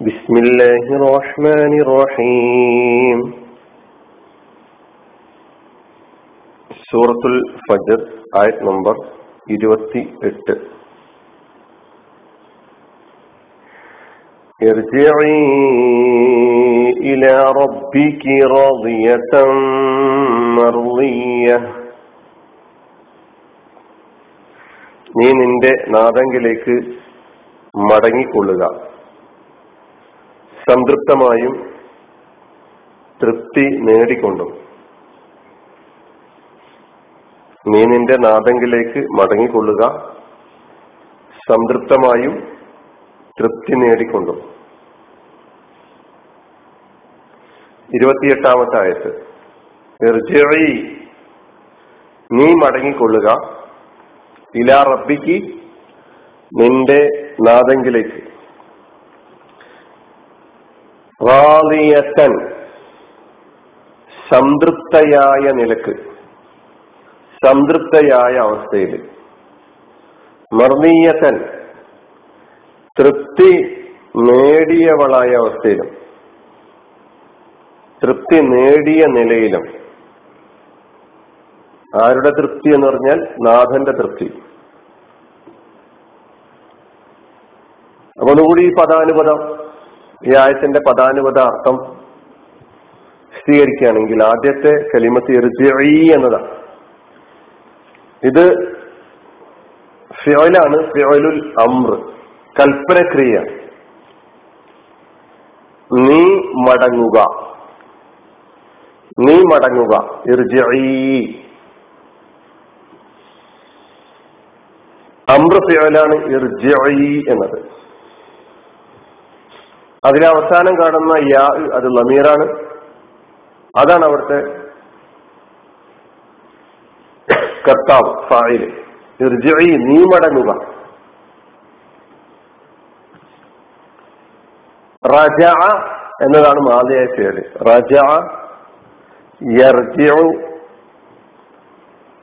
بسم الله الرحمن الرحيم സൂറത്തുൽ ഫജർ ആയത് നമ്പർ ഇരുപത്തി എട്ട് ارجعي إلى ربك راضية مرضية നീ നിന്റെ നാദങ്കിലേക്ക് മടങ്ങിക്കൊള്ളുക സംതൃപ്തമായും തൃപ്തി നേടിക്കൊണ്ടും. നീ നിന്റെ നാദങ്കിലേക്ക് മടങ്ങിക്കൊള്ളുക. സംതൃപ്തമായും തൃപ്തി നേടിക്കൊണ്ടും. ഇരുപത്തിയെട്ടാമത്തെ ആയത്ത്. നീ മടങ്ങിക്കൊള്ളുക. ഇലാ റബ്ബിക്ക് നിന്റെ നാദങ്കിലേക്ക്. സംതൃപ്തയായ നിലയ്ക്ക് സംതൃപ്തയായ അവസ്ഥയിൽ. മർണീയത്തൻ തൃപ്തി നേടിയവളായ അവസ്ഥയിലും തൃപ്തി നേടിയ നിലയിലും. ആരുടെ തൃപ്തി എന്ന് പറഞ്ഞാൽ നാഥന്റെ തൃപ്തി. അപ്പൊ ഒന്നുകൂടി ഈ പദാനുപദം ഈ ആയത്തിന്റെ പദാനുപത അർത്ഥം വിശദീകരിക്കുകയാണെങ്കിൽ ആദ്യത്തെ കലിമത്ത് എറിജി എന്നതാണ്. ഇത് ഫിയോലാണ് ഫിയോലുൽ അമ്ര കൽപ്പനക്രിയ. നീ മടങ്ങുക. നീ മടങ്ങുക. ഇർജി അമ്ര ഫിയോലാണ് ഇർജി എന്നത്. അതിലെ അവസാനം കാണുന്ന യാ അത് ലമീറാണ്. അതാണ് അവിടുത്തെ കർത്താവ് ഫായിൽ. നീ മടങ്ങുക. റജ എന്നതാണ് മാതയായ പേര്. റജ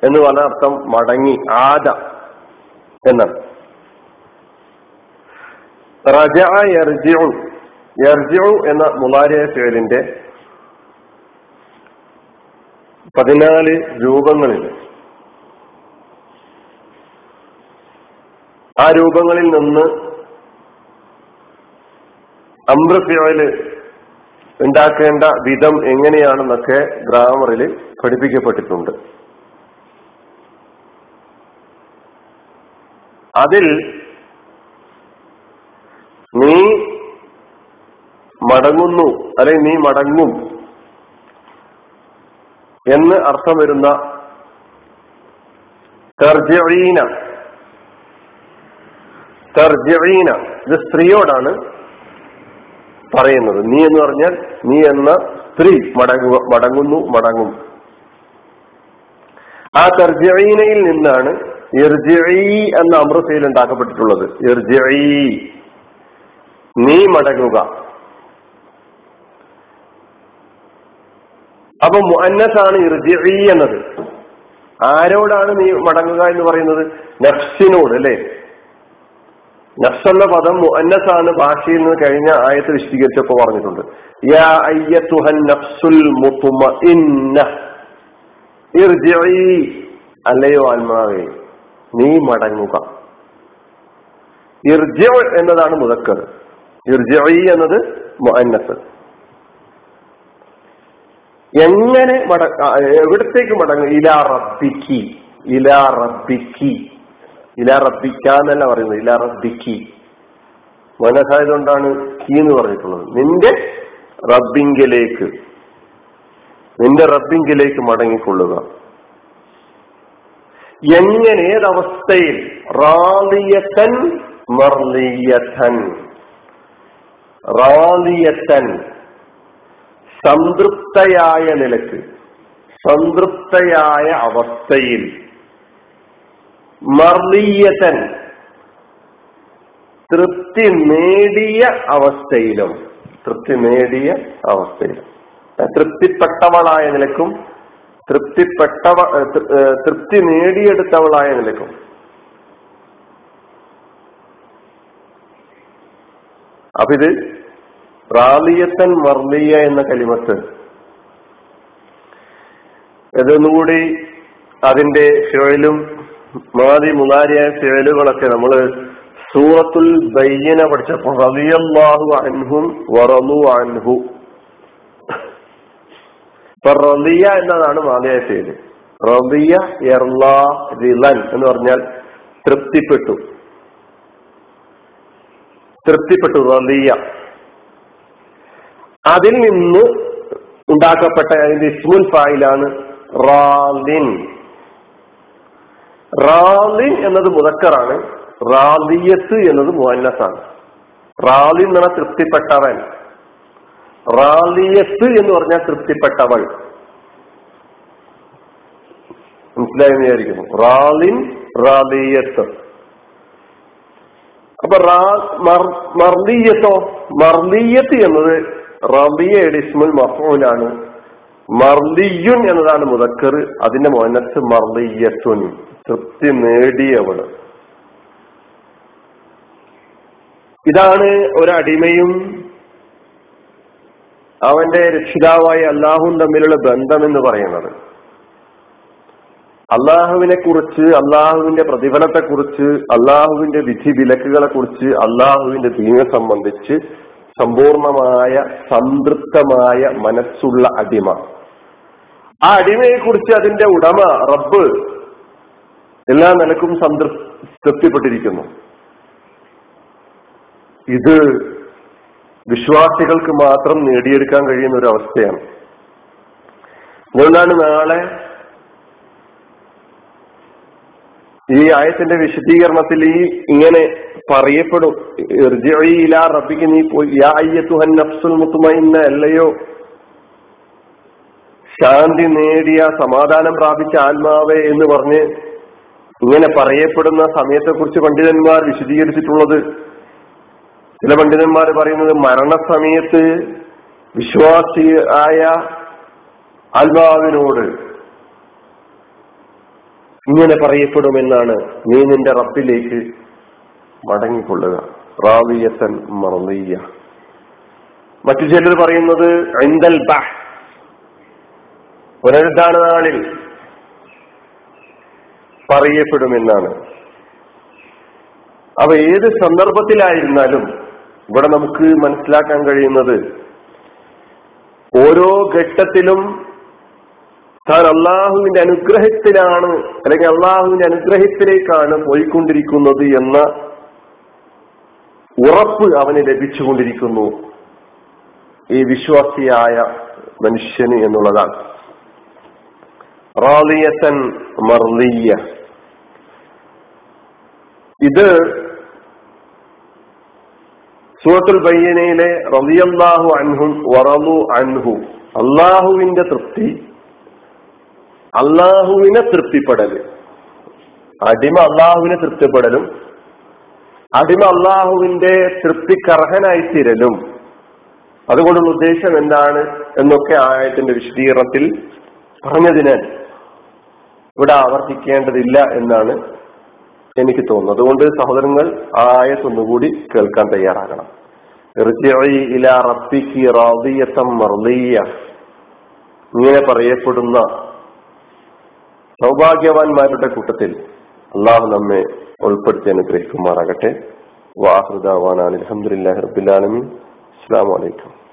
എന്ന് പറഞ്ഞ അർത്ഥം മടങ്ങി ആദ എന്നാണ്. റജ യർജിഉ എന്ന മുലാരിയ ഫേലിന്റെ പതിനാല് രൂപങ്ങളിൽ ആ രൂപങ്ങളിൽ നിന്ന് അമൃത്യോയിൽ ഉണ്ടാക്കേണ്ട വിധം എങ്ങനെയാണെന്നൊക്കെ ഗ്രാമറിൽ പഠിപ്പിക്കപ്പെട്ടിട്ടുണ്ട്. അതിൽ നീ മടങ്ങുന്നു അല്ലെങ്കിൽ നീ മടങ്ങും എന്ന് അർത്ഥം വരുന്ന തർജീന തർജീന ഇത് സ്ത്രീയോടാണ് പറയുന്നത്. നീ എന്ന് പറഞ്ഞാൽ നീ എന്ന സ്ത്രീ മടങ്ങുക മടങ്ങുന്നു മടങ്ങും. ആ തർജീനയിൽ നിന്നാണ് ഇർജി എന്ന അമൃതയിൽ ഉണ്ടാക്കപ്പെട്ടിട്ടുള്ളത്. ഇർജി നീ മടങ്ങുക. അപ്പൊ മുഅന്നസാണ് ഇർജി എന്നത്. ആരോടാണ് നീ മടങ്ങുക എന്ന് പറയുന്നത്? നഫ്സിനോട് അല്ലെ? നഫ്സ് എന്ന പദം മുഅന്നസാണ് ഭാഷയിൽ നിന്ന് കഴിഞ്ഞ ആയത്ത് വിശദീകരിച്ചപ്പോ പറഞ്ഞിട്ടുണ്ട്. യാ ഇർജിഇ അല്ലയോ ആത്മാവേ നീ മടങ്ങുക. ഇർജ എന്നതാണ് മുതക്കർ ഇർജി എന്നത് മുഅന്നസ്. എങ്ങനെ മട എവിടത്തേക്ക് മടങ്ങും? ഇലാ റബ്ബിക്കി ഇലാ റബ്ബിക്കി. ഇലാ റബ്ബിക്ക എന്നല്ല പറയുന്നത് ഇലാ റബ്ബിക്കി. മനസ്സായതുകൊണ്ടാണ് കീ എന്ന് പറഞ്ഞിട്ടുള്ളത്. നിന്റെ റബ്ബിങ്കിലേക്ക് നിന്റെ റബ്ബിങ്കിലേക്ക് മടങ്ങിക്കൊള്ളുക. എങ്ങനെ ഏതവസ്ഥയിൽ റാലിയത്തൻ മർലിയത്തൻ റാലിയത്തൻ. സംതൃപ്തയായ നിലയ്ക്ക് സംതൃപ്തയായ അവസ്ഥയിൽ മർലീയതൻ തൃപ്തി നേടിയ അവസ്ഥയിലും തൃപ്തി നേടിയ അവസ്ഥയിലും. തൃപ്തിപ്പെട്ടവളായ നിലക്കും തൃപ്തിപ്പെട്ടവ തൃപ്തി നേടിയെടുത്തവളായ നിലക്കും. അപ്പൊ ഇത് റാലിയത്തൻ മർലിയ എന്ന കലിമത്ത്. ഇതൊന്നുകൂടി അതിന്റെ ഫിഴലും മാതി മുതാരിയായ ഫിഴലുകളൊക്കെ നമ്മൾ സൂറത്തുൽ ബയ്യന പഠിച്ചപ്പോൾ റലിയല്ലാഹു അൻഹും വറലു അൻഹു. ഇപ്പൊ റലിയ എന്നതാണ് മാതിയായ പേര് റബിയ എർലാ എന്ന് പറഞ്ഞാൽ തൃപ്തിപ്പെട്ടു. തൃപ്തിപ്പെട്ടു റലിയ അതിൽ നിന്ന് ഉണ്ടാക്കപ്പെട്ട അതിന്റെ ഇസ്മുൽ ഫായിലാണ് റാലിൻ. റാലിൻ എന്നത് മുതക്കറാണ് റാലിയത്ത് എന്നത് മുഹന്നസാണ് റാലിൻ എന്ന് പറഞ്ഞാൽ തൃപ്തിപ്പെട്ടവൻ. റാലിയത്ത് എന്ന് പറഞ്ഞാൽ തൃപ്തിപ്പെട്ടവൾ. മനസ്സിലായെന്ന് വിചാരിക്കുന്നു. റാലിൻ റാലിയത്ത്. അപ്പൊ മർലിയത്തോ? മർലിയത്ത് എന്നത് റബിയയുടെ ഇസ്മുൽ മഫൂലാണ് മർലിയുൻ എന്നതാണ് മുതക്കർ അതിന്റെ മോനസ് മർലിയസുൻ തൃപ്തി നേടിയവൾ. ഇതാണ് ഒരടിമയും അവന്റെ രക്ഷിതാവായ അള്ളാഹും തമ്മിലുള്ള ബന്ധം എന്ന് പറയുന്നത്. അള്ളാഹുവിനെ കുറിച്ച് അള്ളാഹുവിന്റെ പ്രതിഫലത്തെ കുറിച്ച് അള്ളാഹുവിന്റെ വിധി വിലക്കുകളെ കുറിച്ച് അള്ളാഹുവിന്റെ ദീനെ സംബന്ധിച്ച് സമ്പൂർണമായ സംതൃപ്തമായ മനസ്സുള്ള അടിമ. ആ അടിമയെ കുറിച്ച് അതിന്റെ ഉടമ റബ്ബ് എല്ലാ നിലക്കും സംതൃപ്തിപ്പെട്ടിരിക്കുന്നു ഇത് വിശ്വാസികൾക്ക് മാത്രം നേടിയെടുക്കാൻ കഴിയുന്ന ഒരു അവസ്ഥയാണ്. അതുകൊണ്ടാണ് നാളെ ഈ ആയത്തിന്റെ വിശദീകരണത്തിൽ ഈ ഇങ്ങനെ പറയപ്പെടും. റബ്ബിക്ക് നീ പോയി. മുത്തുമൈന്ന അല്ലയോ? ശാന്തി നേടിയ സമാധാനം പ്രാപിച്ച ആത്മാവേ എന്ന് പറഞ്ഞ് ഇങ്ങനെ പറയപ്പെടുന്ന സമയത്തെ കുറിച്ച് പണ്ഡിതന്മാർ വിശദീകരിച്ചിട്ടുള്ളത്. ചില പണ്ഡിതന്മാർ പറയുന്നത് മരണസമയത്ത് വിശ്വാസി ആയ ആത്മാവിനോട് ഇങ്ങനെ പറയപ്പെടുമെന്നാണ് നീ നിന്റെ റബ്ബിലേക്ക് മടങ്ങിക്കൊള്ളുക. റാവിയത്തൻ മറന്നീയ മറ്റു ചിലർ പറയുന്നത് ഐന്തൽ ബാഹ്. പുനരുദ്ധാന നാളിൽ പറയപ്പെടുമെന്നാണ്. അവ ഏത് സന്ദർഭത്തിലായിരുന്നാലും ഇവിടെ നമുക്ക് മനസ്സിലാക്കാൻ കഴിയുന്നത് ഓരോ ഘട്ടത്തിലും താൻ അള്ളാഹുവിന്റെ അനുഗ്രഹത്തിലാണ് അല്ലെങ്കിൽ അള്ളാഹുവിന്റെ അനുഗ്രഹത്തിലേക്കാണ് പോയിക്കൊണ്ടിരിക്കുന്നത് എന്ന ഉറപ്പ് അവന് ലഭിച്ചുകൊണ്ടിരിക്കുന്നു. ഈ വിശ്വാസിയായ മനുഷ്യന് എന്നുള്ളതാണ്. റാലിയത്തൻ മർലിയ. ഇത് സൂറത്തുൽ ബയ്യനയിലെ റലിയല്ലാഹു അൻഹു വറലു അൻഹു. അള്ളാഹുവിന്റെ തൃപ്തി അള്ളാഹുവിനെ തൃപ്തിപ്പെടൽ. അടിമ അള്ളാഹുവിനെ തൃപ്തിപ്പെടലും അടിമ അള്ളാഹുവിന്റെ തൃപ്തിക്കർഹനായി തീരലും അതുകൊണ്ടുള്ള ഉദ്ദേശം എന്താണ് എന്നൊക്കെ ആയത്തിന്റെ വിശദീകരണത്തിൽ പറഞ്ഞതിനാൽ ഇവിടെ ആവർത്തിക്കേണ്ടതില്ല എന്നാണ് എനിക്ക് തോന്നുന്നത്. അതുകൊണ്ട് സഹോദരങ്ങൾ ആയത്തൊന്നുകൂടി കേൾക്കാൻ തയ്യാറാകണം. ഇങ്ങനെ പറയപ്പെടുന്ന സൗഭാഗ്യവാന്മാരുടെ കൂട്ടത്തിൽ അള്ളാഹു നമ്മെ ഉൾപ്പെടുത്തി അനുഗ്രഹിക്കുമാറാകട്ടെ. വാഹൃദാവാനാണ്. അലഹമുല്ലാ റബിലാലമി അസ്സാം വലൈക്കും